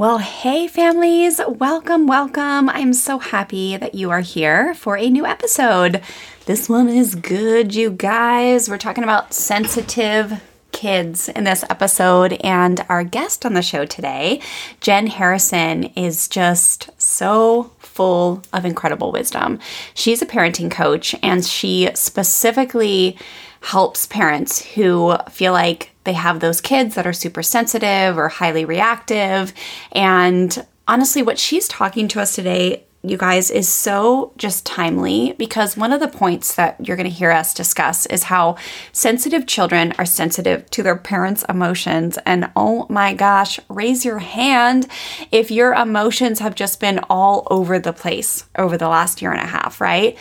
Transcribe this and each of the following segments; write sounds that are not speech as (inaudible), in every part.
Well, hey, families, welcome, welcome. I'm so happy that you are here for a new episode. This one is good, you guys. We're talking about sensitive kids in this episode, and our guest on the show today, Jen Harrison, is just so full of incredible wisdom. She's a parenting coach, and she specifically helps parents who feel like they have those kids that are super sensitive or highly reactive. And honestly, what she's talking to us today, you guys, is so just timely because one of the points that you're going to hear us discuss is how sensitive children are sensitive to their parents' emotions. And oh my gosh, raise your hand if your emotions have just been all over the place over the last year and a half, right?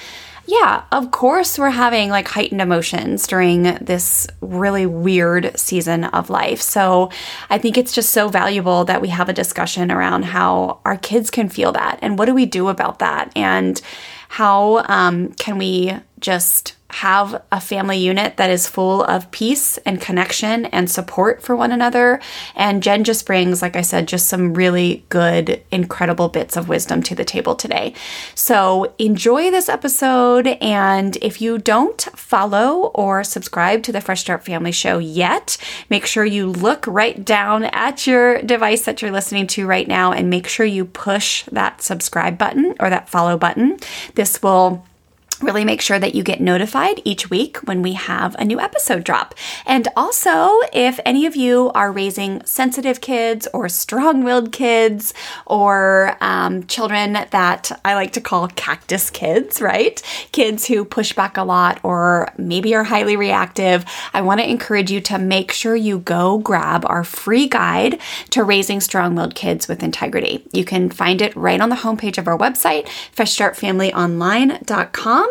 Yeah, of course, we're having like heightened emotions during this really weird season of life. So I think it's just so valuable that we have a discussion around how our kids can feel that and what do we do about that and how um, can we just have a family unit that is full of peace and connection and support for one another. And Jen just brings, like I said, just some really good, incredible bits of wisdom to the table today. So enjoy this episode. And if you don't follow or subscribe to the Fresh Start Family Show yet, make sure you look right down at your device that you're listening to right now and make sure you push that subscribe button or that follow button. This will really make sure that you get notified each week when we have a new episode drop. And also, if any of you are raising sensitive kids or strong willed kids or um, children that I like to call cactus kids, right? Kids who push back a lot or maybe are highly reactive, I want to encourage you to make sure you go grab our free guide to raising strong willed kids with integrity. You can find it right on the homepage of our website, freshstartfamilyonline.com.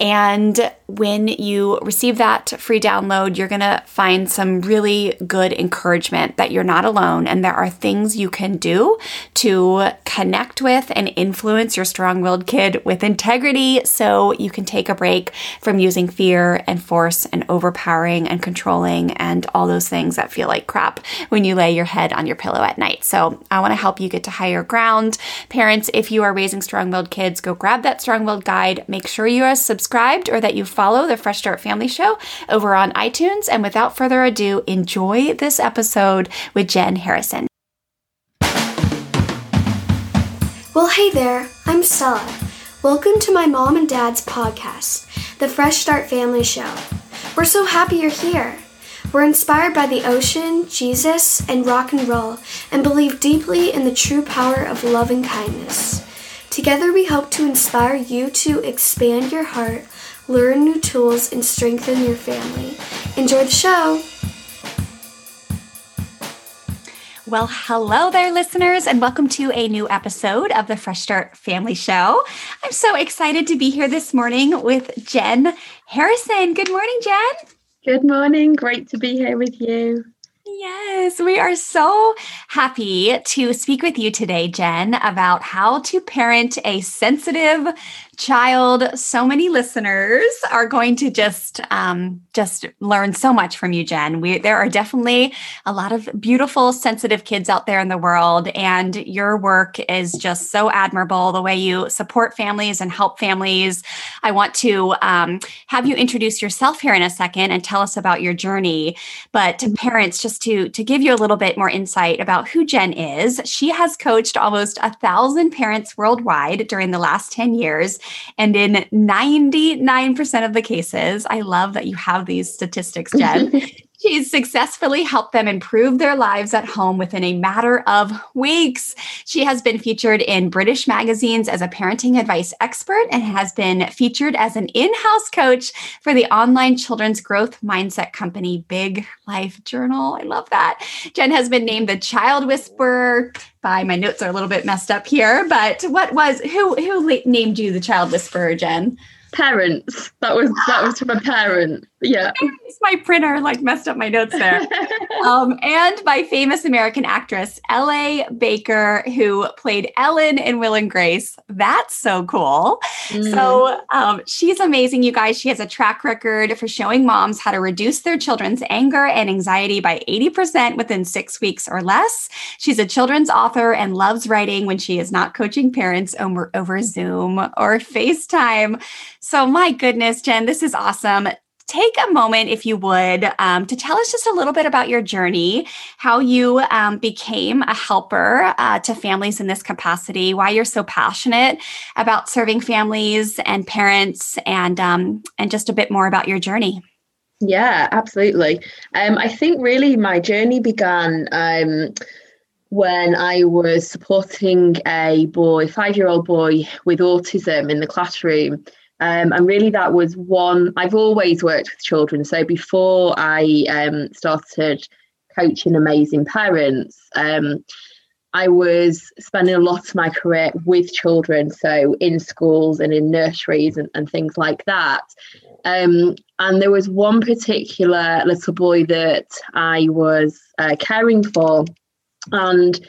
And when you receive that free download, you're going to find some really good encouragement that you're not alone and there are things you can do to connect with and influence your strong willed kid with integrity so you can take a break from using fear and force and overpowering and controlling and all those things that feel like crap when you lay your head on your pillow at night. So I want to help you get to higher ground. Parents, if you are raising strong willed kids, go grab that strong willed guide. Make sure you are subscribed or that you follow the Fresh Start Family Show over on iTunes. And without further ado, enjoy this episode with Jen Harrison. Well, hey there, I'm Stella. Welcome to my mom and dad's podcast, the Fresh Start Family Show. We're so happy you're here. We're inspired by the ocean, Jesus, and rock and roll, and believe deeply in the true power of love and kindness. Together, we hope to inspire you to expand your heart learn new tools, and strengthen your family. Enjoy the show! Well, hello there, listeners, and welcome to a new episode of the Fresh Start Family Show. I'm so excited to be here this morning with Jen Harrison. Good morning, Jen. Good morning. Great to be here with you. Yes, we are so happy to speak with you today, Jen, about how to parent a sensitive, child. So many listeners are going to just um, just learn so much from you, Jen. We, there are definitely a lot of beautiful, sensitive kids out there in the world, and your work is just so admirable. The way you support families and help families. I want to um, have you introduce yourself here in a second and tell us about your journey. But to parents, just to to give you a little bit more insight about who Jen is, she has coached almost a thousand parents worldwide during the last ten years and in 99% of the cases, I love that you have these statistics, Jen. (laughs) She's successfully helped them improve their lives at home within a matter of weeks. She has been featured in British magazines as a parenting advice expert and has been featured as an in house coach for the online children's growth mindset company, Big Life Journal. I love that. Jen has been named the Child Whisperer by my notes are a little bit messed up here, but what was who who named you the Child Whisperer, Jen? parents. That was that was from a parent. Yeah. It's my printer like messed up my notes there. (laughs) um, and my famous American actress, L.A. Baker, who played Ellen in Will and Grace. That's so cool. Mm. So um, she's amazing, you guys. She has a track record for showing moms how to reduce their children's anger and anxiety by 80% within six weeks or less. She's a children's author and loves writing when she is not coaching parents over, over Zoom or (laughs) FaceTime. So, my goodness, Jen, this is awesome take a moment, if you would, um, to tell us just a little bit about your journey, how you um, became a helper uh, to families in this capacity, why you're so passionate about serving families and parents, and um, and just a bit more about your journey. Yeah, absolutely. Um, I think really my journey began um, when I was supporting a boy, five year old boy with autism in the classroom. Um, and really, that was one. I've always worked with children. So before I um, started coaching amazing parents, um, I was spending a lot of my career with children, so in schools and in nurseries and, and things like that. Um, and there was one particular little boy that I was uh, caring for, and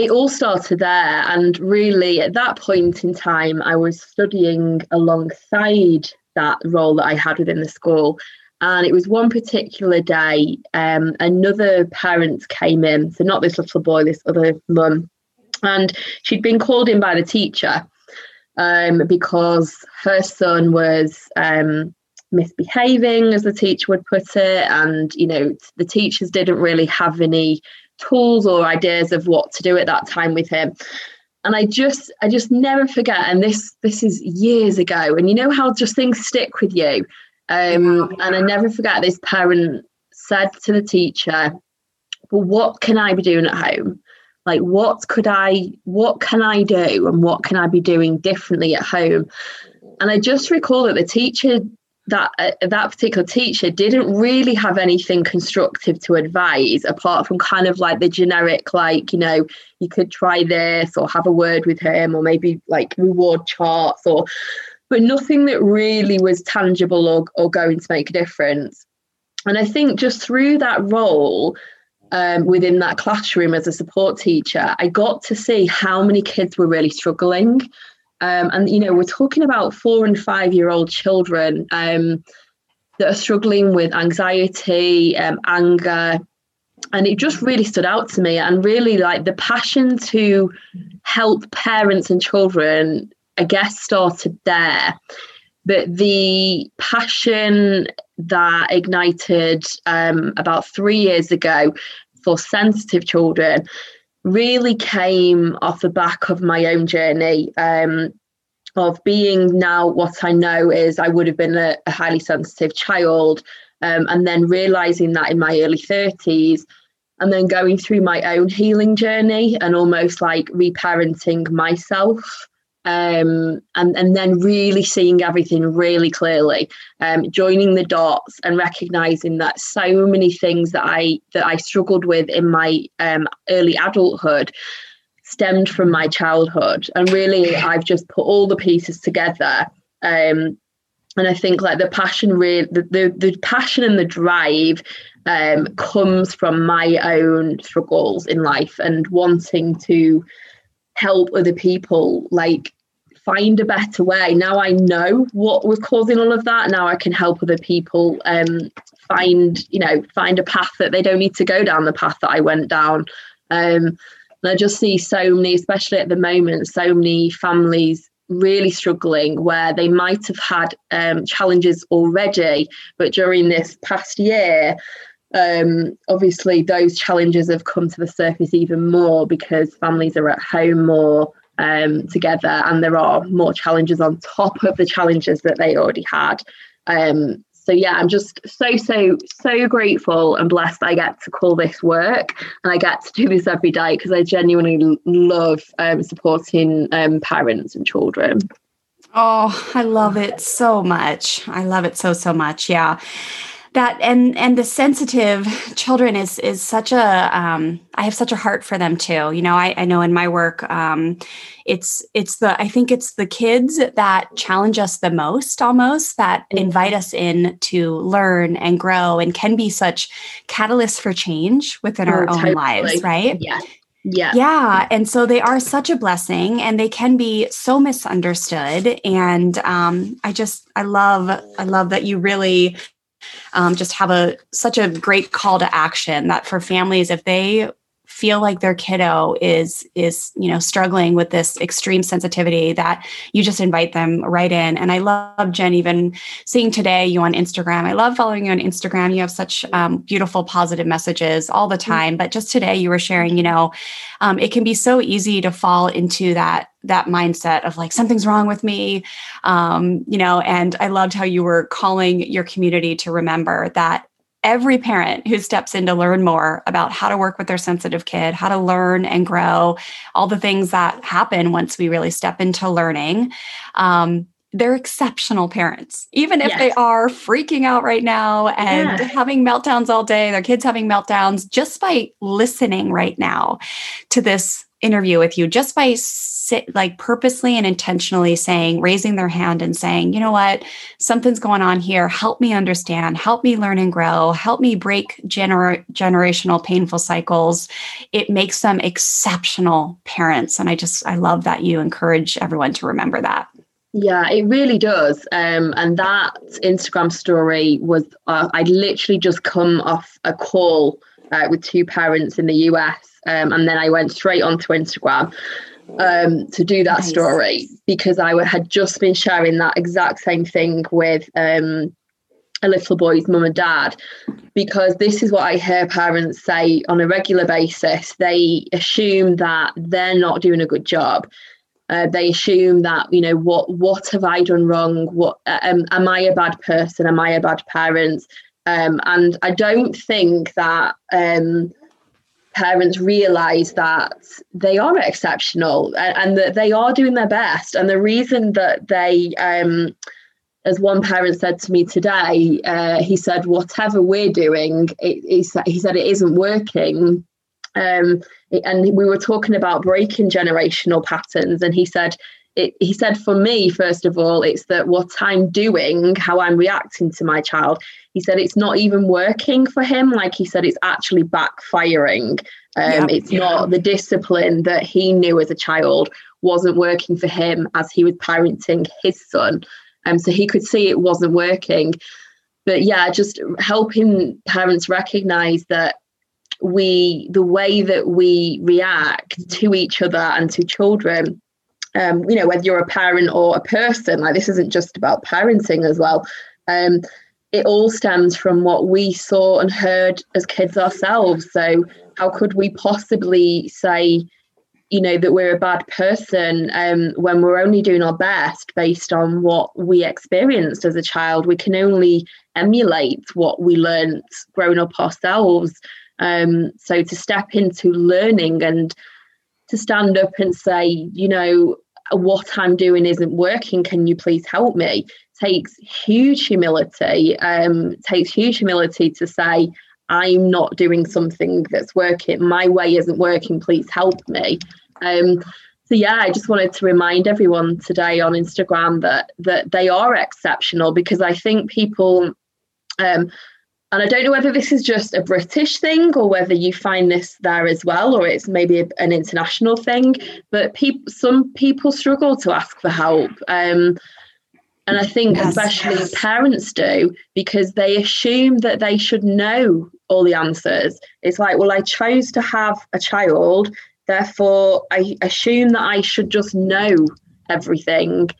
it all started there. And really, at that point in time, I was studying alongside that role that I had within the school. And it was one particular day, um, another parent came in. So, not this little boy, this other mum. And she'd been called in by the teacher um, because her son was um, misbehaving, as the teacher would put it. And, you know, the teachers didn't really have any tools or ideas of what to do at that time with him. And i just i just never forget and this this is years ago and you know how just things stick with you. Um, and i never forget this parent said to the teacher well what can i be doing at home? Like what could i what can i do and what can i be doing differently at home? And i just recall that the teacher that uh, that particular teacher didn't really have anything constructive to advise apart from kind of like the generic like you know you could try this or have a word with him or maybe like reward charts or but nothing that really was tangible or, or going to make a difference. And i think just through that role um, within that classroom as a support teacher i got to see how many kids were really struggling um, and, you know, we're talking about four and five year old children um, that are struggling with anxiety, um, anger. And it just really stood out to me. And really, like the passion to help parents and children, I guess, started there. But the passion that ignited um, about three years ago for sensitive children really came off the back of my own journey um, of being now what I know is I would have been a, a highly sensitive child, um, and then realizing that in my early 30s, and then going through my own healing journey and almost like reparenting myself um, and and then really seeing everything really clearly, um, joining the dots and recognizing that so many things that I that I struggled with in my um, early adulthood stemmed from my childhood, and really I've just put all the pieces together. Um, and I think like the passion, really, the, the the passion and the drive um, comes from my own struggles in life and wanting to help other people like find a better way. Now i know what was causing all of that now i can help other people um, find you know find a path that they don't need to go down the path that i went down. Um, and i just see so many especially at the moment so many families really struggling where they might have had um, challenges already but during this past year um, obviously those challenges have come to the surface even more because families are at home more um, together and there are more challenges on top of the challenges that they already had um, so yeah, I'm just so so so grateful and blessed I get to call this work and I get to do this every day because I genuinely love um, supporting um, parents and children. Oh, I love it so much. I love it so so much. Yeah that and and the sensitive children is is such a um, I have such a heart for them too. You know, I, I know in my work, um, it's it's the I think it's the kids that challenge us the most, almost that mm-hmm. invite us in to learn and grow, and can be such catalysts for change within oh, our own lives, right? Yeah. Yeah. Yeah. And so they are such a blessing and they can be so misunderstood. And um, I just, I love, I love that you really um, just have a such a great call to action that for families if they feel like their kiddo is is you know struggling with this extreme sensitivity that you just invite them right in. And i love jen even seeing today you on instagram. I love following you on instagram. You have such um, beautiful positive messages all the mm-hmm. time. But just today you were sharing you know um, it can be so easy to fall into that that mindset of like something's wrong with me. Um, you know and i loved how you were calling your community to remember that every parent who steps in to learn more about how to work with their sensitive kid, how to learn and grow, all the things that happen once we really step into learning. Um, they're exceptional parents, even if yes. they are freaking out right now and yeah. having meltdowns all day, their kids having meltdowns, just by listening right now to this interview with you just by sit like purposely and intentionally saying raising their hand and saying you know what? Something's going on here. Help me understand. Help me learn and grow. Help me break gener- generational painful cycles. It makes them exceptional parents and i just i love that you encourage everyone to remember that. Yeah, it really does. Um, and that Instagram story was, uh, I'd literally just come off a call uh, with two parents in the US um, and then I went straight onto Instagram um, to do that nice. story because I had just been sharing that exact same thing with um, a little boy's mum and dad because this is what I hear parents say on a regular basis. They assume that they're not doing a good job. Uh, they assume that you know what what have I done wrong? What um, am I a bad person? Am I a bad parent? Um, and I don't think that um, parents realize that they are exceptional and, and, that they are doing their best. And the reason that they, um, as one parent said to me today, uh, he said, whatever we're doing, it, he, said, he said it isn't working. Um, and we were talking about breaking generational patterns, and he said, it, he said, for me, first of all, it's that what I'm doing, how I'm reacting to my child, he said it's not even working for him. Like he said, it's actually backfiring. Um, yep, it's not the discipline that he knew as a child wasn't working for him as he was parenting his son. Um, so he could see it wasn't working. But yeah, just helping parents recognize that we, the way that we react to each other and to children, um, you know, whether you're a parent or a person, like this isn't just about parenting as well. Um, it all stems from what we saw and heard as kids ourselves. So, how could we possibly say, you know, that we're a bad person um, when we're only doing our best based on what we experienced as a child? We can only emulate what we learned growing up ourselves. Um, so, to step into learning and to stand up and say, you know, what I'm doing isn't working. Can you please help me? takes huge humility. Um, takes huge humility to say, I'm not doing something that's working. My way isn't working. Please help me. Um, so yeah, I just wanted to remind everyone today on Instagram that that they are exceptional because I think people um, and I don't know whether this is just a British thing or whether you find this there as well, or it's maybe an international thing. But people, some people struggle to ask for help. Um, and I think yes, especially yes. parents do because they assume that they should know all the answers. It's like, well, I chose to have a child, therefore I assume that I should just know everything.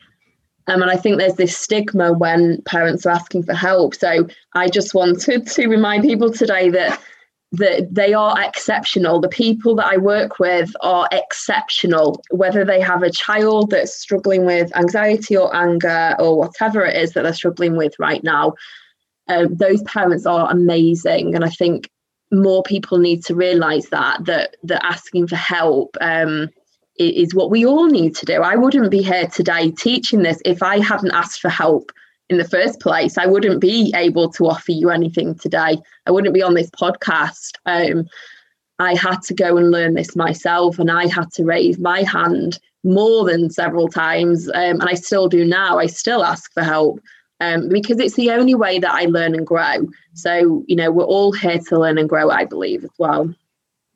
Um, and I think there's this stigma when parents are asking for help. So I just wanted to remind people today that that they are exceptional. The people that I work with are exceptional, whether they have a child that's struggling with anxiety or anger or whatever it is that they're struggling with right now. Um, those parents are amazing, and I think more people need to realise that that that asking for help um, is what we all need to do. I wouldn't be here today teaching this if I hadn't asked for help in the first place. I wouldn't be able to offer you anything today. I wouldn't be on this podcast. Um, I had to go and learn this myself, and I had to raise my hand more than several times, um, and I still do now. I still ask for help um, because it's the only way that I learn and grow. So, you know, we're all here to learn and grow, I believe, as well.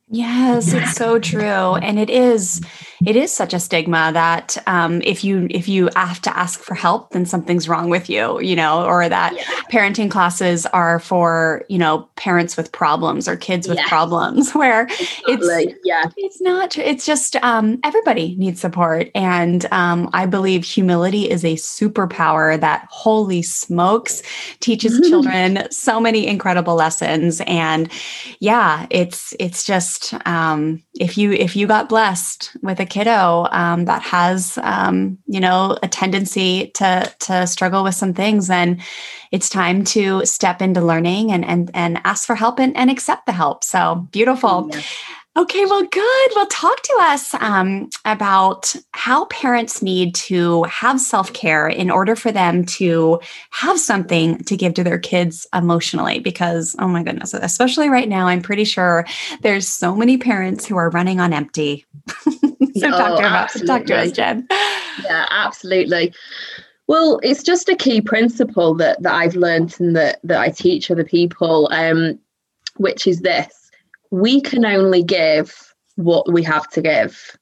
Yes, it's so true, and it is it is such a stigma that um, if you if you have to ask for help, then something's wrong with you, you know, or that yeah. parenting classes are for you know parents with problems or kids with problems, (laughs) where it's yeah, it's not. It's just um, everybody needs support, and um, I believe humility is a superpower that holy smokes teaches (laughs) children so many incredible lessons, and yeah, it's it's just just um, if you if you got blessed with a kiddo um, that has um, you know a tendency to to struggle with some things, then it's time to step into learning and and and ask for help and, and accept the help. So beautiful. Yeah. Okay, well, good. Well, talk to us um, about how parents need to have self care in order for them to have something to give to their kids emotionally. Because, oh my goodness, especially right now, I'm pretty sure there's so many parents who are running on empty. (laughs) so, oh, talk, to about, talk to us, Jen. Yeah, absolutely. Well, it's just a key principle that, that I've learned and that, that I teach other people, um, which is this we can only give what we have to give.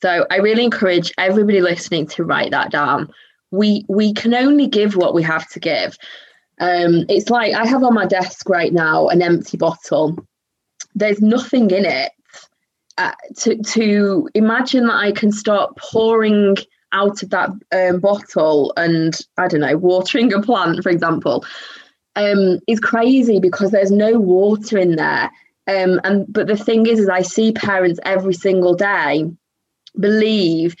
So I really encourage everybody listening to write that down. We we can only give what we have to give. Um, it's like I have on my desk right now an empty bottle. There's nothing in it. Uh, to to imagine that I can start pouring out of that um, bottle and I don't know watering a plant, for example, um, is crazy because there's no water in there. Um, and but the thing is, is I see parents every single day believe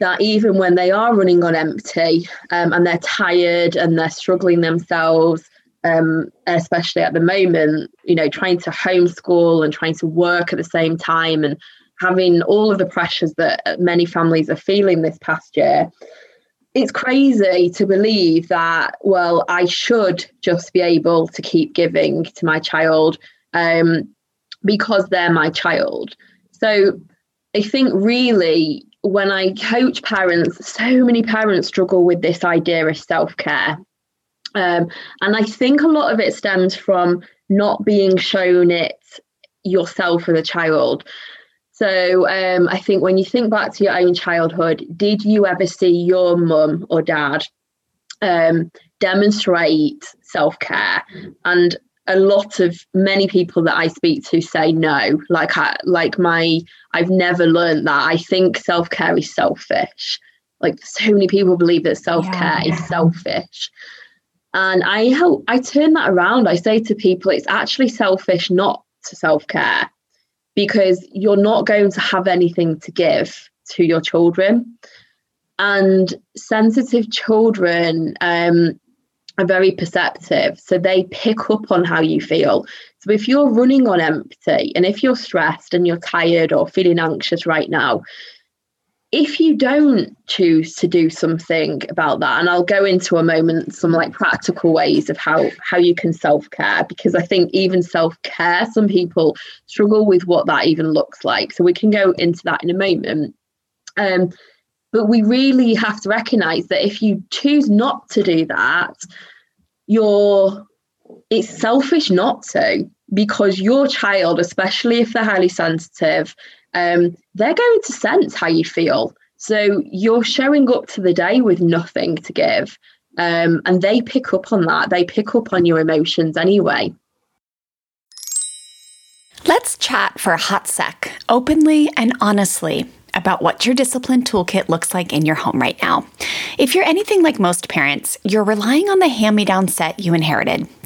that even when they are running on empty um, and they're tired and they're struggling themselves, um, especially at the moment, you know, trying to homeschool and trying to work at the same time and having all of the pressures that many families are feeling this past year. It's crazy to believe that, well, I should just be able to keep giving to my child um, because they're my child. So I think really when I coach parents, so many parents struggle with this idea of self care. Um, and I think a lot of it stems from not being shown it yourself as a child. So um, I think when you think back to your own childhood, did you ever see your mum or dad um, demonstrate self care? And a lot of many people that I speak to say no. Like I like my I've never learned that. I think self-care is selfish. Like so many people believe that self-care yeah. is selfish. And I help I turn that around. I say to people it's actually selfish not to self-care because you're not going to have anything to give to your children. And sensitive children um, are very perceptive. So they pick up on how you feel. So if you're running on empty and if you're stressed and you're tired or feeling anxious right now, if you don't choose to do something about that and i'll go into a moment some like practical ways of how how you can self-care because i think even self-care some people struggle with what that even looks like so we can go into that in a moment um, but we really have to recognize that if you choose not to do that, you're it's selfish not to because your child, especially if they're highly sensitive, um, they're going to sense how you feel. So you're showing up to the day with nothing to give. Um, and they pick up on that. They pick up on your emotions anyway. Let's chat for a hot sec, openly and honestly about what your discipline toolkit looks like in your home right now. If you're anything like most parents, you're relying on the hand me down set you inherited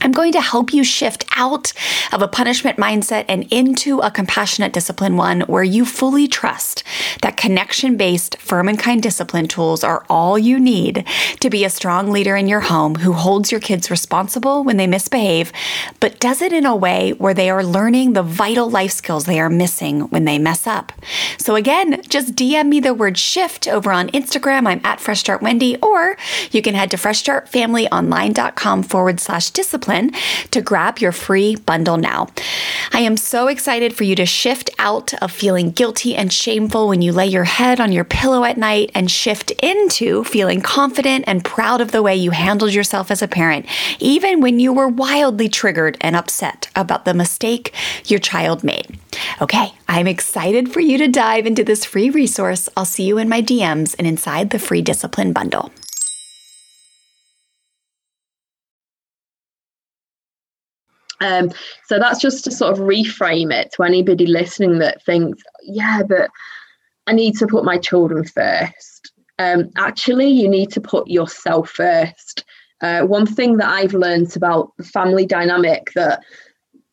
I'm going to help you shift out of a punishment mindset and into a compassionate discipline one where you fully trust that connection based, firm and kind discipline tools are all you need to be a strong leader in your home who holds your kids responsible when they misbehave, but does it in a way where they are learning the vital life skills they are missing when they mess up. So, again, just DM me the word shift over on Instagram. I'm at Fresh Start Wendy, or you can head to freshstartfamilyonline.com forward slash discipline to grab your free bundle now. I am so excited for you to shift out of feeling guilty and shameful when you lay your head on your pillow at night and shift into feeling confident and proud of the way you handled yourself as a parent, even when you were wildly triggered and upset about the mistake your child made. Okay, I'm excited for you to dive into this free resource. I'll see you in my DMs and inside the free discipline bundle. Um, so that's just to sort of reframe it to anybody listening that thinks, yeah, but I need to put my children first. Um, actually, you need to put yourself first. Uh, one thing that I've learned about the family dynamic that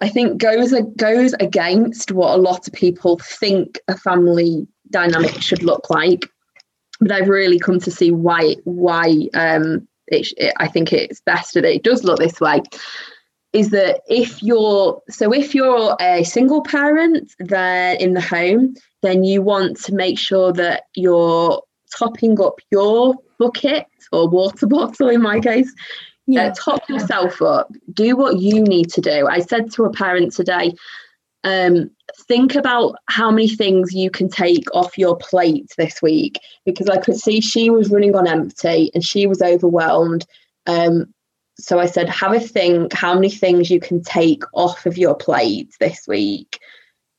I think goes goes against what a lot of people think a family dynamic should look like, but I've really come to see why why um, it, it, I think it's best that it does look this way is that if you're so if you're a single parent then in the home then you want to make sure that you're topping up your bucket or water (laughs) bottle in my case yeah. Uh, top yourself up do what you need to do i said to a parent today um, think about how many things you can take off your plate this week because i could see she was running on empty and she was overwhelmed um, so I said, have a think how many things you can take off of your plate this week.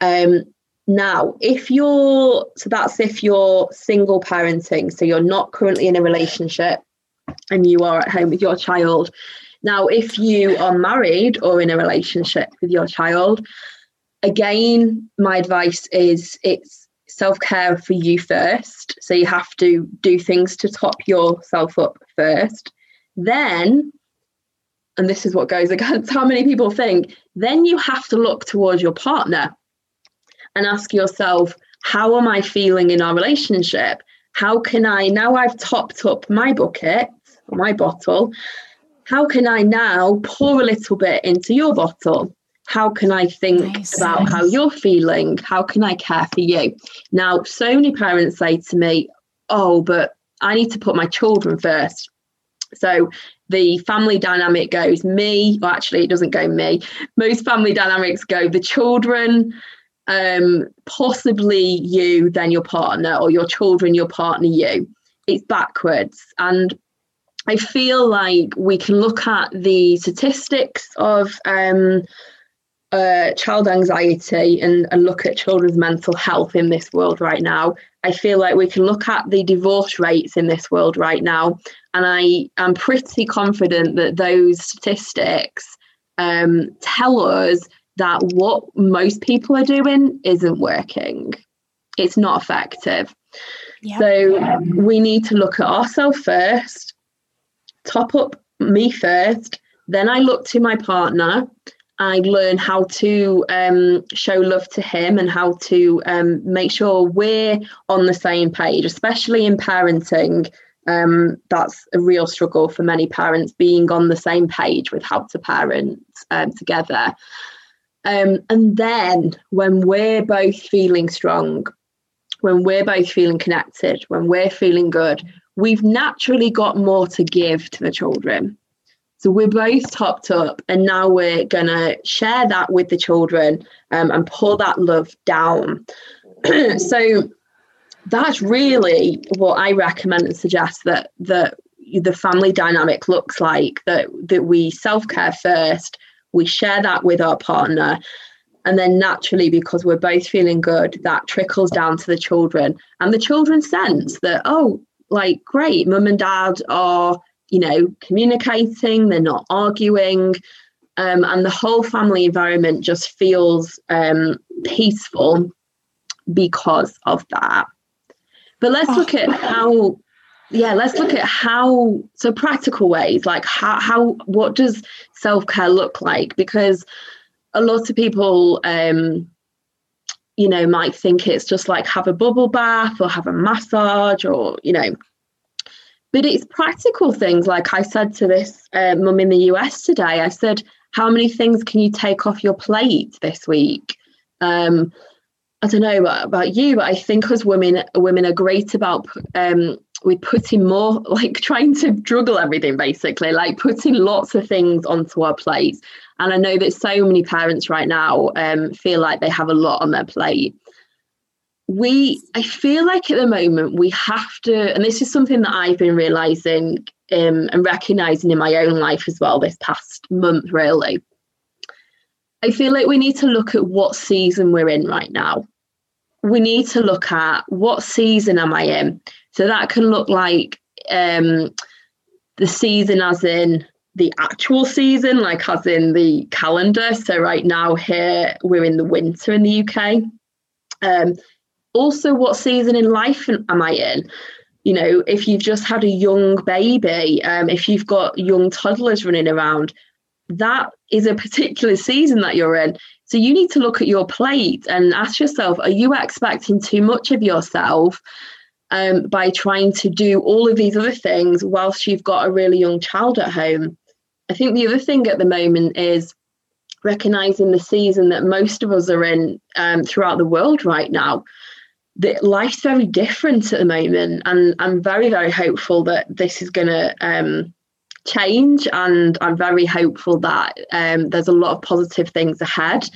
Um, now, if you're, so that's if you're single parenting, so you're not currently in a relationship and you are at home with your child. Now, if you are married or in a relationship with your child, again, my advice is it's self care for you first. So you have to do things to top yourself up first. Then and this is what goes (laughs) against how many people think, then you have to look towards your partner and ask yourself, how am I feeling in our relationship? How can I, now I've topped up my bucket my bottle, how can I now pour a little bit into your bottle? How can I think nice, about nice. how you're feeling? How can I care for you? Now, so many parents say to me, Oh, but I need to put my children first. So the family dynamic goes me, well, actually, it doesn't go me. Most family dynamics go the children, um, possibly you, then your partner, or your children, your partner, you. It's backwards. And I feel like we can look at the statistics of um, uh, child anxiety and, and look at children's mental health in this world right now. I feel like we can look at the divorce rates in this world right now and I am pretty confident that those statistics um, tell us that what most people are doing isn't working. It's not effective. Yep. So we need to look at ourselves first, top up me first. Then I look to my partner. I learn how to um, show love to him and how to um, make sure we're on the same page, especially in parenting. Um, that's a real struggle for many parents being on the same page with how to parent um, together. Um, and then when we're both feeling strong, when we're both feeling connected, when we're feeling good, we've naturally got more to give to the children. So we're both topped up, and now we're going to share that with the children um, and pour that love down. (clears throat) so that's really what I recommend and suggest that that the family dynamic looks like. That that we self care first, we share that with our partner, and then naturally, because we're both feeling good, that trickles down to the children, and the children sense that oh, like great, mum and dad are you know, communicating, they're not arguing, um, and the whole family environment just feels um, peaceful because of that. But let's look at how, yeah, let's look at how, so practical ways, like how, how what does self care look like? Because a lot of people, um, you know, might think it's just like have a bubble bath or have a massage or, you know, but it's practical things. Like I said to this uh, mum in the US today, I said, How many things can you take off your plate this week? Um, I don't know about, you, but I think as women, women are great about um, we putting more, (laughs) like trying to juggle everything basically, like putting lots of things onto our plates. And I know that so many parents right now um, feel like they have a lot on their plate. We i feel like at the moment we have to and this is something that i've been realizing um, and recognizing in my own life as well this past month really. I feel like we need to look at what season we're in right now. We need to look at what season am i in? So that can look like um, the season as in the actual season like as in the calendar so right now here we're in the winter in the uk um, also what season in life am I in? You know, if you've just had a young baby, um, if you've got young toddlers running around, that is a particular season that you're in. So you need to look at your plate and ask yourself, are you expecting too much of yourself um, by trying to do all of these other things whilst you've got a really young child at home? I think the other thing at the moment is recognizing the season that most of us are in um, throughout the world right now. That life's very different at the moment and i'm very very hopeful that this is going to um, change and i'm very hopeful that um, there's a lot of positive things ahead.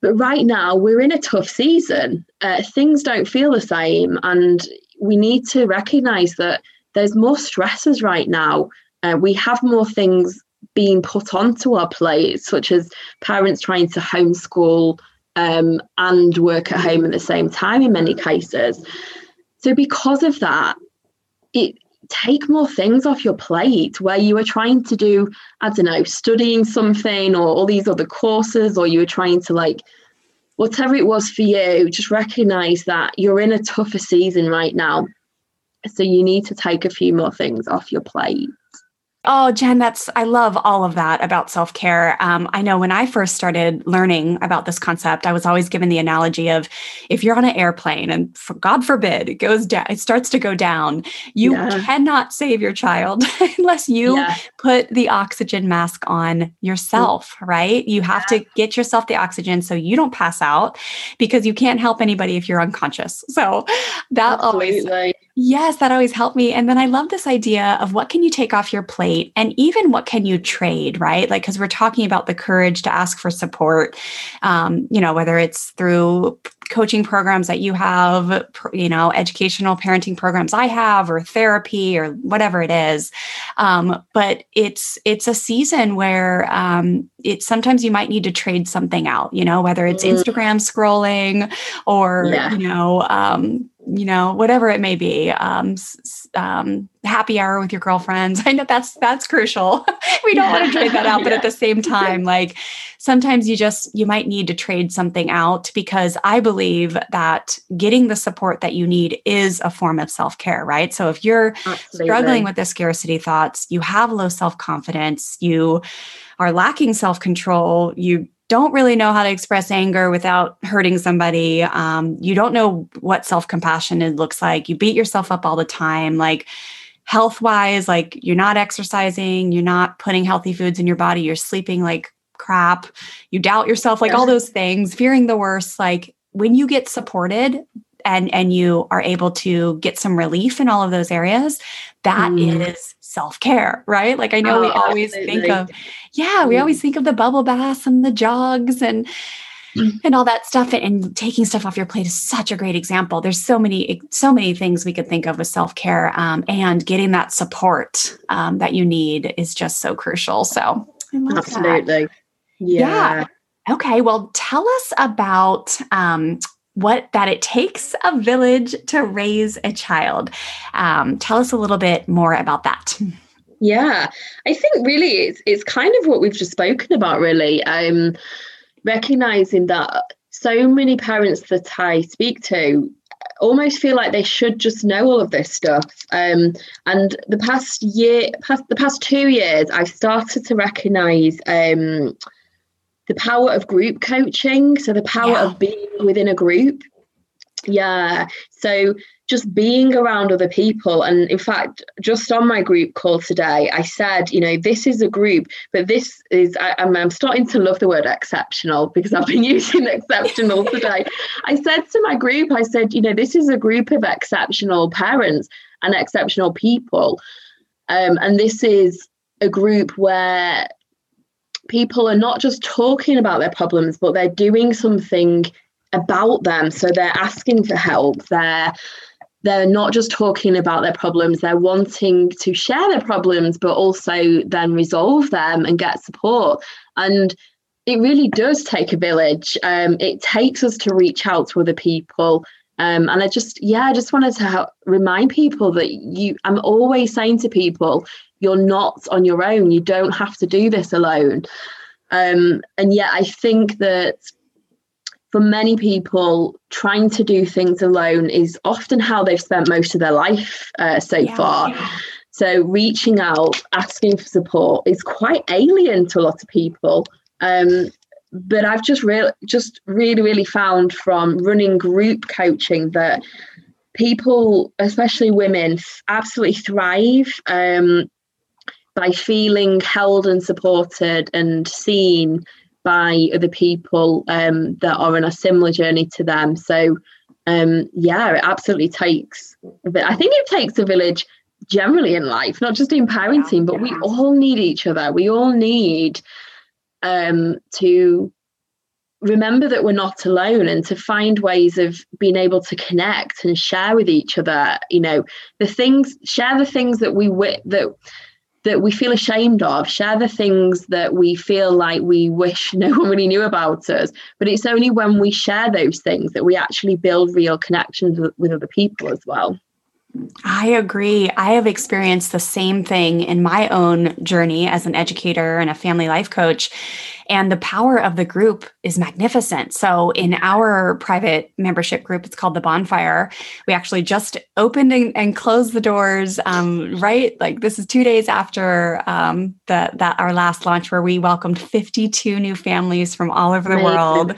But right now we're in a tough season. Uh, things don't feel the same and we need to recognize that there's more stresses right now uh, we have more things being put onto our plate such as parents trying to homeschool um, and work at home at the same time in many cases. So, because of that, it take more things off your plate where you were trying to do, I don't know, studying something or all these other courses, or you were trying to like whatever it was for you, just recognize that you're in a tougher season right now. So you need to take a few more things off your plate. Oh, Jen, that's, I love all of that about self care. Um, I know when I first started learning about this concept, I was always given the analogy of if you're on an airplane and for, God forbid it goes down, it starts to go down, you yeah. cannot save your child (laughs) unless you yeah. put the oxygen mask on yourself, right? You have yeah. to get yourself the oxygen so you don't pass out because you can't help anybody if you're unconscious. So that Absolutely. always Yes, that always helped me. And then I love this idea of what can you take off your plate and even what can you trade, right? Like, because we're talking about the courage to ask for support, um, you know, whether it's through coaching programs that you have, you know, educational parenting programs I have, or therapy, or whatever it is. Um, but it's it's a season where um, it's sometimes you might need to trade something out, you know, whether it's mm. Instagram scrolling or yeah. you know um, you know, whatever it may be, um, um, happy hour with your girlfriends. (laughs) I know that's that's crucial. (laughs) we don't want to trade that out, but at the same time, like sometimes you just you might need to trade something out because I believe that getting the support that you need is a form of self care, right? So if you're Absolutely. struggling with the scarcity thoughts, you have low self confidence, you are lacking self control, you don't really know how to express anger without hurting somebody. Um, you don't know what self compassion looks like. You beat yourself up all the time. Like, health wise, like you're not exercising, you're not putting healthy foods in your body, you're sleeping like crap, you doubt yourself, like all those things, fearing the worst. Like, when you get supported and and you are able to get some relief in all of those areas that mm. is self-care right like i know oh, we always absolutely. think of yeah we mm. always think of the bubble baths and the jogs and mm. and all that stuff and, and, taking stuff off your plate is such a great example there's so many so many things we could think of with self-care um, and getting that support um, that you need is just so crucial so absolutely yeah. yeah. Okay, well, tell us about um, what that it takes a village to raise a child. Um, tell us a little bit more about that. Yeah, I think really it's it's kind of what we've just spoken about. Really, um, recognizing that so many parents that I speak to almost feel like they should just know all of this stuff. Um, and the past year, past the past two years, I've started to recognize. Um, the power of group coaching so the power yeah. of being within a group. Yeah so just being around other people. And in fact just on my group call today i said you know this is a group but this is I, am I'm, I'm starting to love the word exceptional because i've been (laughs) using exceptional (laughs) today. I said to my group i said you know this is a group of exceptional parents and exceptional people. Um, and this is a group where people are not just talking about their problems, but they're doing something about them. So they're asking for help. They're they're not just talking about their problems, they're wanting to share their problems, but also then resolve them and get support. And it really does take a village. Um, it takes us to reach out to other people. Um, and I just, yeah, I just wanted to help remind people that you, I'm always saying to people, you're not on your own. You don't have to do this alone. Um, and yet, I think that for many people, trying to do things alone is often how they've spent most of their life uh, so yeah, far. Yeah. So, reaching out, asking for support is quite alien to a lot of people. Um, but I've just really, just really, really found from running group coaching that people, especially women, absolutely thrive um, by feeling held and supported and seen by other people um, that are on a similar journey to them. So, um, yeah, it absolutely takes. But I think it takes a village generally in life, not just in parenting, but we all need each other. We all need um, to remember that we're not alone and to find ways of being able to connect and share with each other. You know, the things, share the things that we that that we feel ashamed of, share the things that we feel like we wish (laughs) no one really knew about us. But it's only when we share those things that we actually build real connections with, with other people as well. I agree. I have experienced the same thing in my own journey as an educator and a family life coach. And the power of the group is magnificent. So, in our private membership group, it's called the Bonfire. We actually just opened and, and closed the doors. Um, right, like this is two days after um, the, that our last launch, where we welcomed 52 new families from all over the Amazing. world.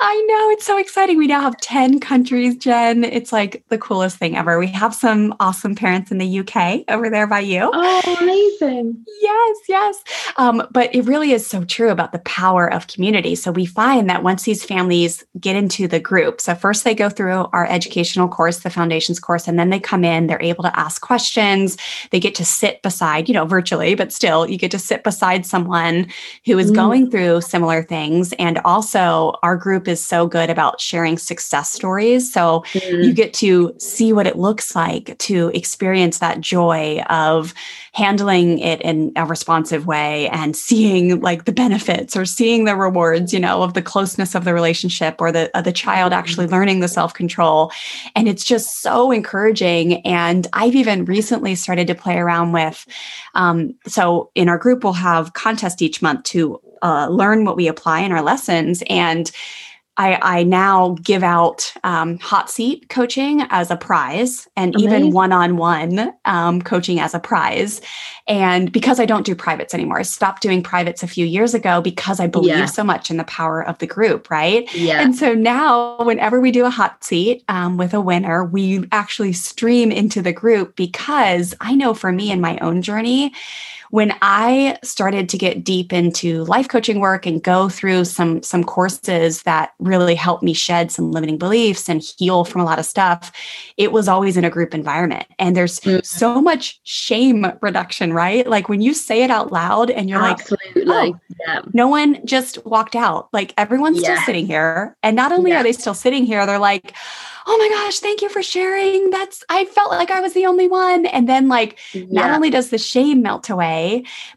I know it's so exciting. We now have 10 countries, Jen. It's like the coolest thing ever. We have some awesome parents in the UK over there by you. Oh, amazing! Yes, yes. Um, but it really is so true about the power of community. So we find that once these families get into the group, so first they go through our educational course, the foundations course, and then they come in, they're able to ask questions. They get to sit beside, you know, virtually, but still, you get to sit beside someone who is mm. going through similar things. And also, our group is so good about sharing success stories. So mm. you get to see what it looks like to experience that joy of handling it in a responsive way and seeing like the benefits or seeing the rewards, you know, of the closeness of the relationship or the the child actually mm-hmm. learning the self-control. And it's just so encouraging. And I've even recently started to play around with um, so in our group we'll have contest each month to uh, learn what we apply in our lessons and I, I now give out um, hot seat coaching as a prize and Amazing. even one on one coaching as a prize. And because I don't do privates anymore, I stopped doing privates a few years ago because I believe yeah. so much in the power of the group, right? Yeah. And so now, whenever we do a hot seat um, with a winner, we actually stream into the group because I know for me in my own journey, when I started to get deep into life coaching work and go through some some courses that really helped me shed some limiting beliefs and heal from a lot of stuff, it was always in a group environment. And there's mm-hmm. so much shame reduction, right? Like when you say it out loud and you're Absolutely. like, oh, yeah. no one just walked out. Like everyone's yeah. still sitting here. And not only yeah. are they still sitting here, they're like, oh my gosh, thank you for sharing. That's, I felt like I was the only one. And then, like, not only does the shame melt away,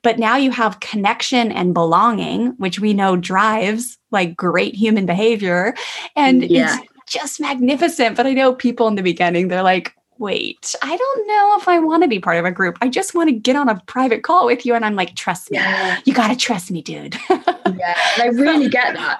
but now you have connection and belonging, which we know drives like great human behavior. And yeah. it's just magnificent. But I know people in the beginning, they're like, wait, I don't know if I want to be part of a group. I just want to get on a private call with you. And I'm like, trust me. Yeah. You got to trust me, dude. (laughs) yeah. I really get that.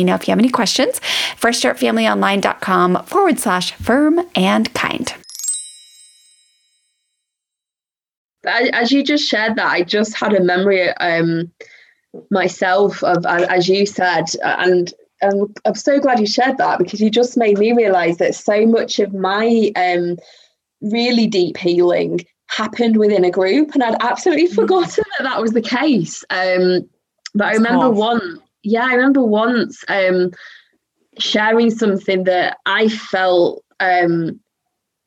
me know if you have any questions. FreshStartFamilyOnline.com forward slash firm and kind. As you just shared that, I just had a memory um, myself of, as you said, and um, I'm so glad you shared that because you just made me realize that so much of my um, really deep healing happened within a group, and I'd absolutely mm. forgotten that that was the case. Um, but I remember tough. one yeah, I remember once um, sharing something that I felt, um,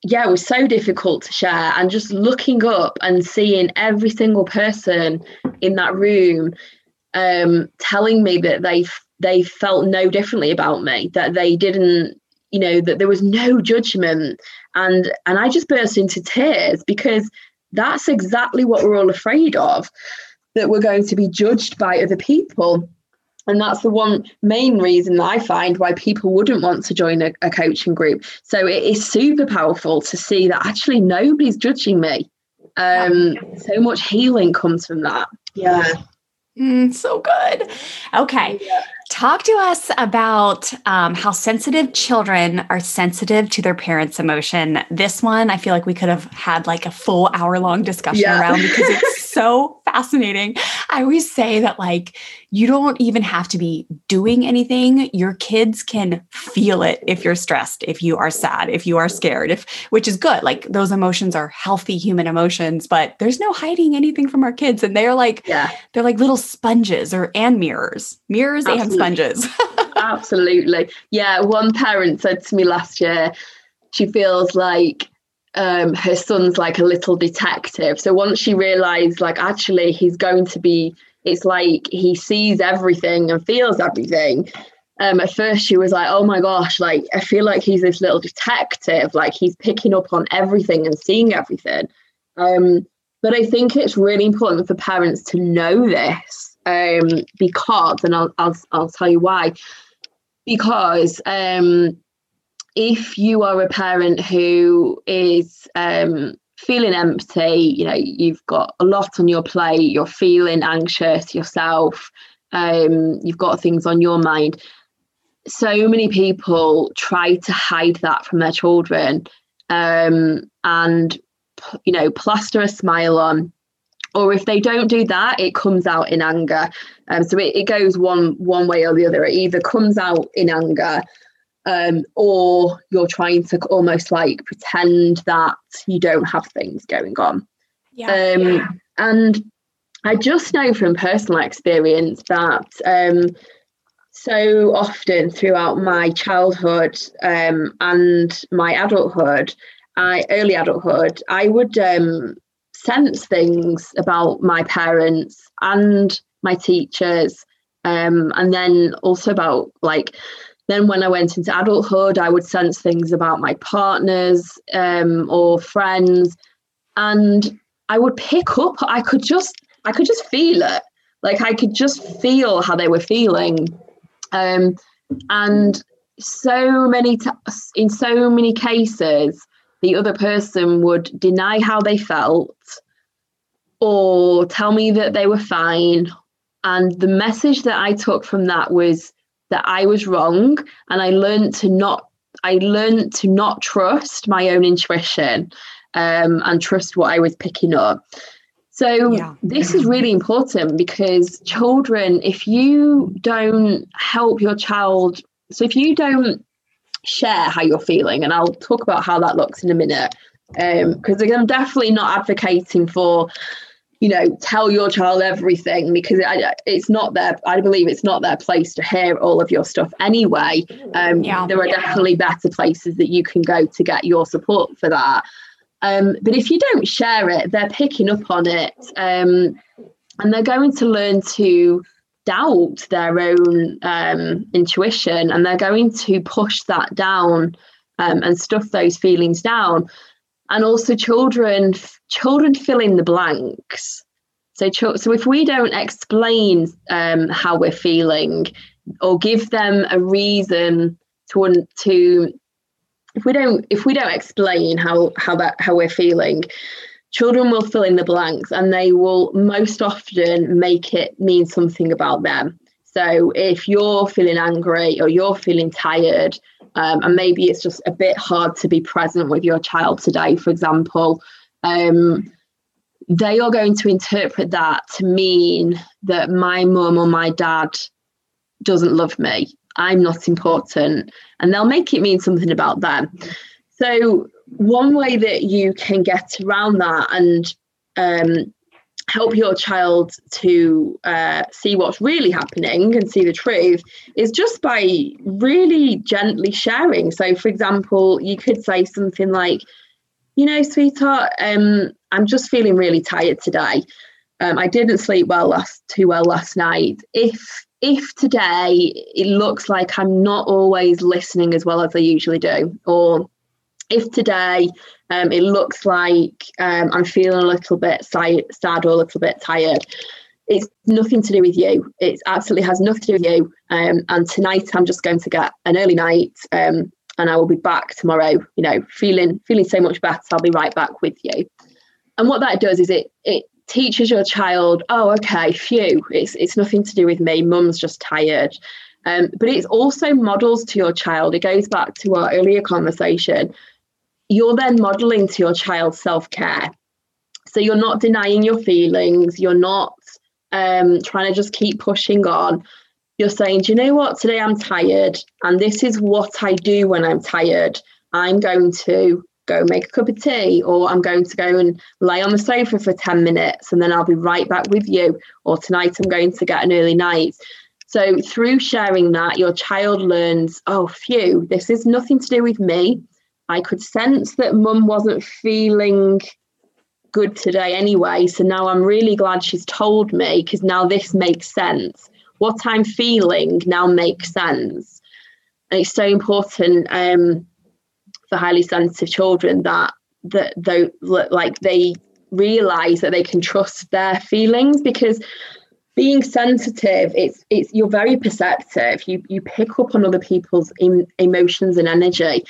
yeah, it was so difficult to share, and just looking up and seeing every single person in that room um, telling me that they they felt no differently about me, that they didn't, you know, that there was no judgment, and and I just burst into tears because that's exactly what we're all afraid of, that we're going to be judged by other people and that's the one main reason that I find why people wouldn't want to join a, a, coaching group. So it is super powerful to see that actually nobody's judging me. Um, so much healing comes from that. Yeah. Mm, so good. Okay. Yeah. Talk to us about um, how sensitive children are sensitive to their parents' emotion. This one, I feel like we could have had like a full hour long discussion yeah. around because it's (laughs) so fascinating. I always say that, like, you don't even have to be doing anything. Your kids can feel it if you're stressed, if you are sad, if you are scared, if which is good. Like, those emotions are healthy human emotions, but there's no hiding anything from our kids. And they're like, yeah. they're like little sponges or and mirrors, mirrors Absolutely. and sponges. (laughs) Absolutely. Yeah. One parent said to me last year, she feels like um, her son's like a little detective. So once she realized, like, actually, he's going to be, it's like he sees everything and feels everything. Um, at first, she was like, oh my gosh, like, I feel like he's this little detective, like, he's picking up on everything and seeing everything. Um, but I think it's really important for parents to know this um, because, and I'll, I'll, I'll tell you why. Because um, if you are a parent who is um, feeling empty, you know, you've got a lot on your plate, you're feeling anxious yourself, um, you've got things on your mind. So many people try to hide that from their children um, and, you know, plaster a smile on or if they don't do that it comes out in anger. Um, so it, it goes one one way or the other. It either comes out in anger um, or you're trying to almost like pretend that you don't have things going on. Yeah, um, yeah. and i just know from personal experience that um, so often throughout my childhood um, and my adulthood I, early adulthood, I would um, sense things about my parents and my teachers um, and then also about like then when i went into adulthood i would sense things about my partners um, or friends and i would pick up i could just i could just feel it. Like i could just feel how they were feeling. Um, and so many t- in so many cases the other person would deny how they felt or tell me that they were fine. And the message that I took from that was that I was wrong and I learned to not I learned to not trust my own intuition um, and trust what I was picking up. So yeah. this is really important because children, if you don't help your child, so if you don't share how you're feeling, and I'll talk about how that looks in a minute, because um, I'm definitely not advocating for you know, tell your child everything because it, it's not their, I believe it's not their place to hear all of your stuff anyway. Um, yeah. There are yeah. definitely better places that you can go to get your support for that. Um, but if you don't share it, they're picking up on it um, and they're going to learn to doubt their own um, intuition and they're going to push that down um, and stuff those feelings down. And also children children fill in the blanks. So so if we don't explain um, how we're feeling or give them a reason to want to if we don't if we don't explain how how that how we're feeling children will fill in the blanks and they will most often make it mean something about them so if you're feeling angry or you're feeling tired um, and maybe it's just a bit hard to be present with your child today, for example, um, they are going to interpret that to mean that my mum or my dad doesn't love me. I'm not important. And they'll make it mean something about them. So, one way that you can get around that and um, help your child to uh, see what's really happening and see the truth is just by really gently sharing. So, for example, you could say something like, you know, sweetheart, um, I'm just feeling really tired today. Um, I didn't sleep well last too well last night. If if today it looks like I'm not always listening as well as I usually do, or if today um, it looks like um, I'm feeling a little bit sad or a little bit tired, it's nothing to do with you. It absolutely has nothing to do with you. Um, and tonight I'm just going to get an early night, um, and I will be back tomorrow. You know, feeling feeling so much better. I'll be right back with you. and what that does is it it teaches your child, oh, okay, phew, it's it's nothing to do with me. Mum's just tired. Um, but it also models to your child. It goes back to our earlier conversation. You're then modeling to your child self care. So you're not denying your feelings. You're not um, trying to just keep pushing on. You're saying, do you know what? Today I'm tired, and this is what I do when I'm tired. I'm going to go make a cup of tea, or I'm going to go and lay on the sofa for 10 minutes and then I'll be right back with you. Or tonight I'm going to get an early night. So, through sharing that, your child learns, oh, phew, this is nothing to do with me. I could sense that mum wasn't feeling good today anyway. So now I'm really glad she's told me because now this makes sense. What I'm feeling now makes sense. And it's so important. Um, for highly sensitive children that that they like they realize that they can trust their feelings because being sensitive it's it's you're very perceptive you you pick up on other people's em- emotions and energy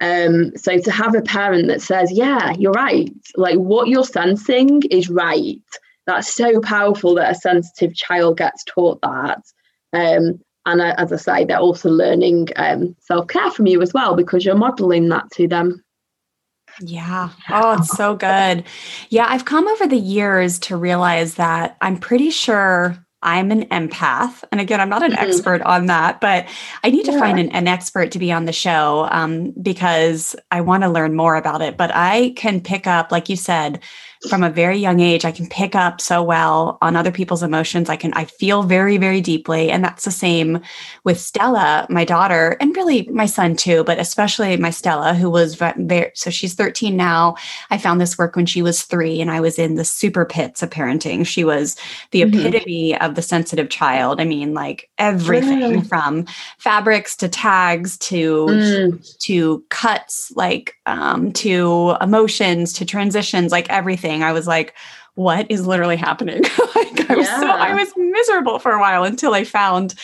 um so to have a parent that says yeah you're right like what you're sensing is right that's so powerful that a sensitive child gets taught that um and uh, as I say, they're also learning um, self care from you as well because you're modeling that to them. Yeah. Oh, it's so good. Yeah, I've come over the years to realize that I'm pretty sure I'm an empath. And again, I'm not an mm-hmm. expert on that, but I need to yeah. find an, an, expert to be on the show um, because I want to learn more about it. But I can pick up, like you said, from a very young age i can pick up so well on other people's emotions. I can i feel very very deeply. And that's the same with stella my daughter and really my son too but especially my stella who was very so she's 13 now. I found this work when she was three and i was in the super pits of parenting. She was the mm-hmm. epitome of the sensitive child. I mean like everything from fabrics to tags to mm. to cuts like um, to emotions to transitions like everything I was like, what is literally happening? (laughs) like I was yeah. so I was miserable for a while until I found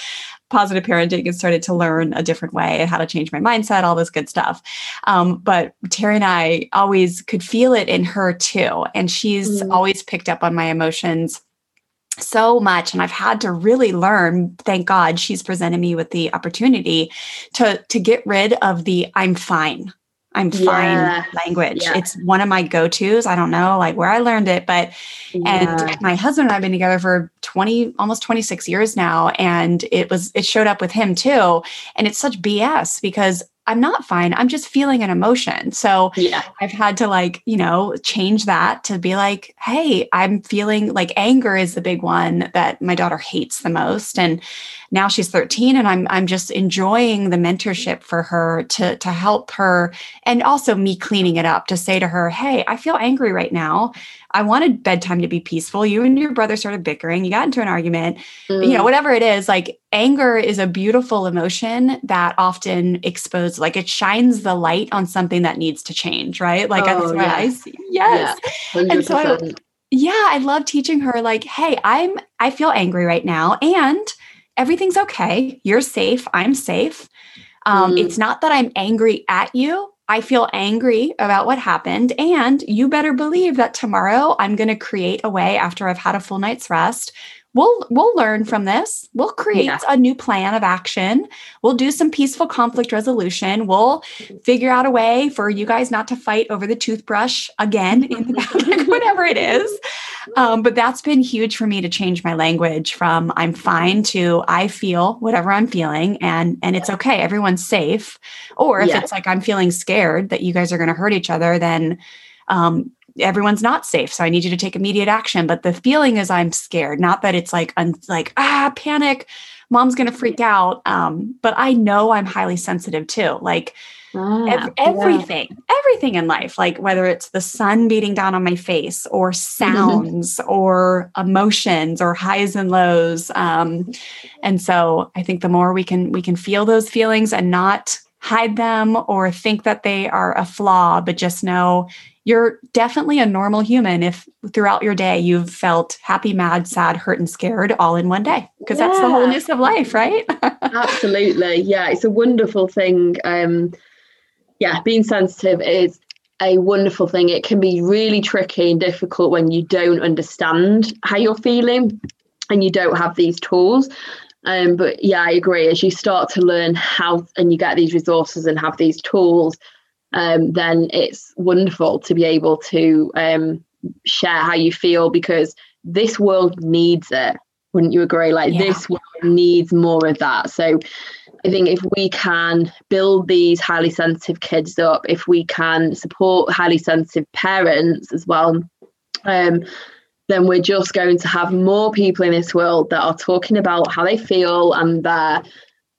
positive parenting and started to learn a different way how to change my mindset, all this good stuff. Um, but Terry and I always could feel it in her too. And she's mm. always picked up on my emotions so much and i've had to really learn thank god she's presented me with the opportunity to to get rid of the i'm fine I'm fine language. Yeah. It's one of my go-tos. I don't know like where I learned it, but yeah. and my husband and I've been together for 20 almost 26 years now and it was it showed up with him too and it's such BS because I'm not fine. I'm just feeling an emotion. So yeah. I've had to like, you know, change that to be like, hey, I'm feeling like anger is the big one that my daughter hates the most. And now she's 13 and I'm I'm just enjoying the mentorship for her to to help her and also me cleaning it up to say to her, hey, I feel angry right now. I wanted bedtime to be peaceful. You and your brother started bickering. You got into an argument. Mm. You know, mm. whatever it is, like anger is a beautiful emotion that often exposes, like it shines the light on something that needs to change, right? Like oh, that's I see. Yes. Yeah, and so I, yeah, I love teaching her like, hey, I'm I feel angry right now and everything's okay. You're safe. I'm safe. Um, mm. It's not that I'm angry at you. I feel angry about what happened. And you better believe that tomorrow I'm going to create a way after I've had a full night's rest we'll we'll learn from this we'll create yeah. a new plan of action we'll do some peaceful conflict resolution we'll figure out a way for you guys not to fight over the toothbrush again in the (laughs) back (laughs) whatever it is um, but that's been huge for me to change my language from i'm fine to i feel whatever i'm feeling and and it's okay everyone's safe. Or if yeah. it's like i'm feeling scared that you guys are going to hurt each other then um, everyone's not safe. So i need you to take immediate action. But the feeling is i'm scared. Not that it's like un- like ah panic. Mom's going to freak out. Um, but i know i'm highly sensitive too. Like ah, ev- everything yeah. everything in life like whether it's the sun beating down on my face or sounds or emotions or highs and lows um, and so i think the more we can we can feel those feelings and not hide them or think that they are a flaw but just know you're definitely a normal human if throughout your day you've felt happy, mad, sad, hurt, and scared all in one day, because yeah. that's the wholeness of life, right? (laughs) Absolutely. Yeah, it's a wonderful thing. Um, yeah, being sensitive is a wonderful thing. It can be really tricky and difficult when you don't understand how you're feeling and you don't have these tools. Um, but yeah, I agree. As you start to learn how and you get these resources and have these tools, um, then it's wonderful to be able to um, share how you feel because this world needs it. Wouldn't you agree? Like yeah. this world needs more of that. So I think if we can build these highly sensitive kids up, if we can support highly sensitive parents as well, um, then we're just going to have more people in this world that are talking about how they feel and they're,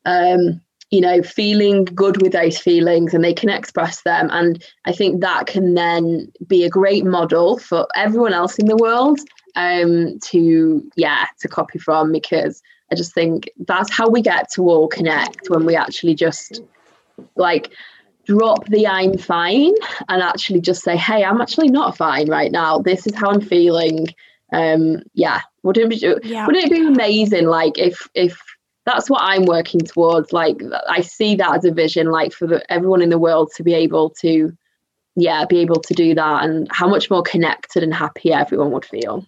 um, you know, feeling good with those feelings and they can express them. And I think that can then be a great model for everyone else in the world um, to, yeah, to copy from because I just think that's how we get to all connect when we actually just like drop the I'm fine and actually just say, hey, I'm actually not fine right now. This is how I'm feeling. Um, yeah, wouldn't it be, yeah. wouldn't it be amazing? Like if if that's what I'm working towards. Like I see that as a vision, like for the, everyone in the world to be able to, yeah, be able to do that, and how much more connected and happy everyone would feel.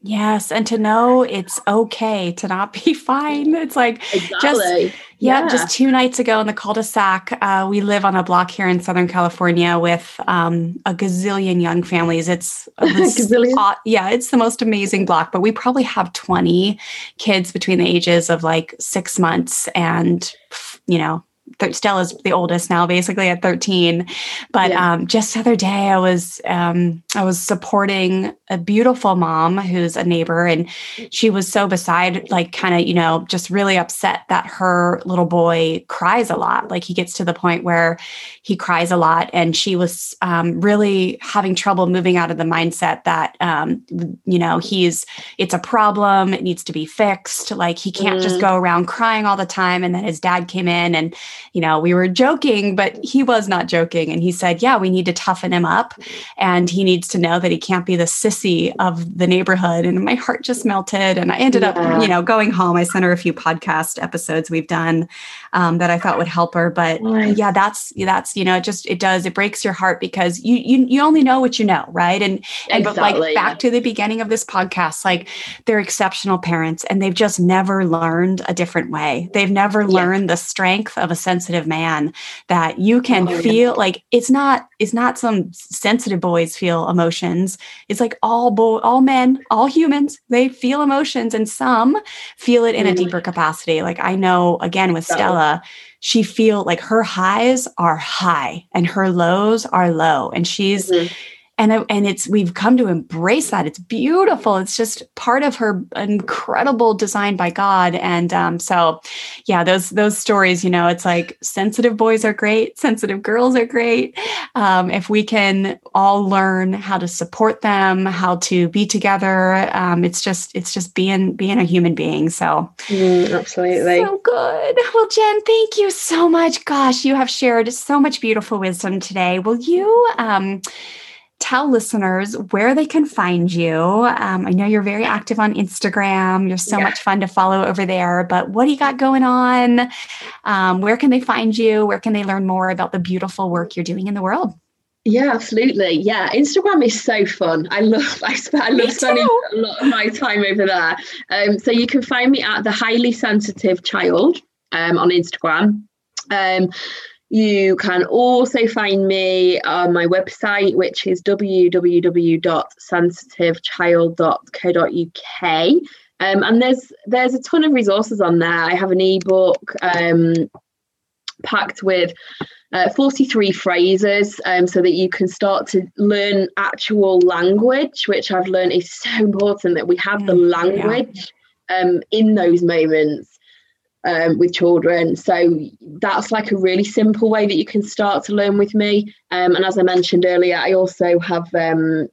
Yes, and to know it's okay to not be (laughs) fine. It's like exactly. just yeah, yeah, just two nights ago in the cul-de-sac, uh, we live on a block here in Southern California with um, a gazillion young families. It's (laughs) gazillion? Uh, yeah, it's the most amazing block. But we probably have twenty kids between the ages of like six months and you know Stella's the oldest now, basically at 13. But yeah. um, just the other day, I was um, I was supporting a beautiful mom who's a neighbor, and she was so beside, like, kind of, you know, just really upset that her little boy cries a lot. Like he gets to the point where he cries a lot, and she was um, really having trouble moving out of the mindset that, um, you know, he's it's a problem, it needs to be fixed. Like he can't mm. just go around crying all the time. And then his dad came in and you know, we were joking, but he was not joking. And he said, Yeah, we need to toughen him up. And he needs to know that he can't be the sissy of the neighborhood. And my heart just melted. And I ended yeah. up, you know, going home. I sent her a few podcast episodes we've done um, that I thought would help her. But nice. yeah, that's, that's, you know, it just, it does, it breaks your heart because you, you, you only know what you know. Right. And, and, exactly, but like back to the beginning of this podcast, like they're exceptional parents and they've just never learned a different way. They've never yeah. learned the strength of a sensitive man that you can oh, feel like it's not it's not some sensitive boys feel emotions it's like all boy all men all humans they feel emotions and some feel it in a deeper capacity like i know again with stella she feel like her highs are high and her lows are low. And she's mm-hmm and and it's we've come to embrace that. It's beautiful. It's just part of her incredible design by god. And um, so yeah those those stories you know it's like sensitive boys are great sensitive girls are great. Um, if we can all learn how to support them how to be together um, it's just it's just being being a human being. So mm, absolutely. So good. Well jen thank you so much. Gosh you have shared so much beautiful wisdom today. Will you um tell listeners where they can find you. Um, I know you're very active on Instagram. You're so yeah. much fun to follow over there. But what do you got going on? Um, where can they find you? Where can they learn more about the beautiful work you're doing in the world? Yeah, absolutely. Yeah, Instagram is so fun. I love (laughs) I, sp- I love spending a lot of my time over there. Um, so you can find me at the highly sensitive child um, on Instagram. Um, you can also find me on my website, which is www.sensitivechild.co.uk. Um, and there's there's a ton of resources on there. I have an ebook um, packed with uh, 43 phrases um, so that you can start to learn actual language, which I've learned is so important that we have the mm, language yeah. um, in those moments um, with children. So that's like a really simple way that you can start to learn with me. Um, and as I mentioned earlier, I also have um,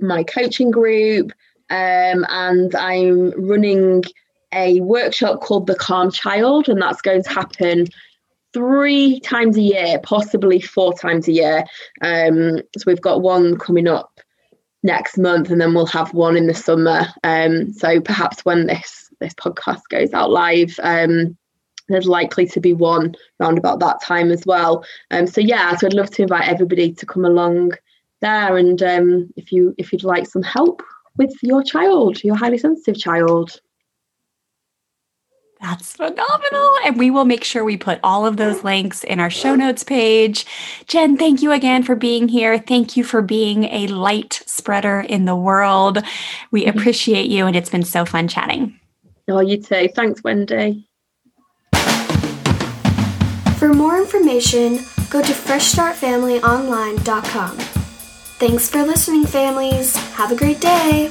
my coaching group um, and I'm running a workshop called The Calm Child, and that's going to happen three times a year, possibly four times a year. Um, so we've got one coming up next month, and then we'll have one in the summer. Um, so perhaps when this this podcast goes out live, um, there's likely to be one around about that time as well. Um, so yeah, so I'd love to invite everybody to come along there, and um, if you if you'd like some help with your child, your highly sensitive child. That's phenomenal. And we will make sure we put all of those links in our show notes page. Jen, thank you again for being here. Thank you for being a light spreader in the world. We mm-hmm. appreciate you, and it's been so fun chatting. Oh, you too. Thanks, Wendy. For more information, go to freshstartfamilyonline.com. Thanks for listening, families. Have a great day.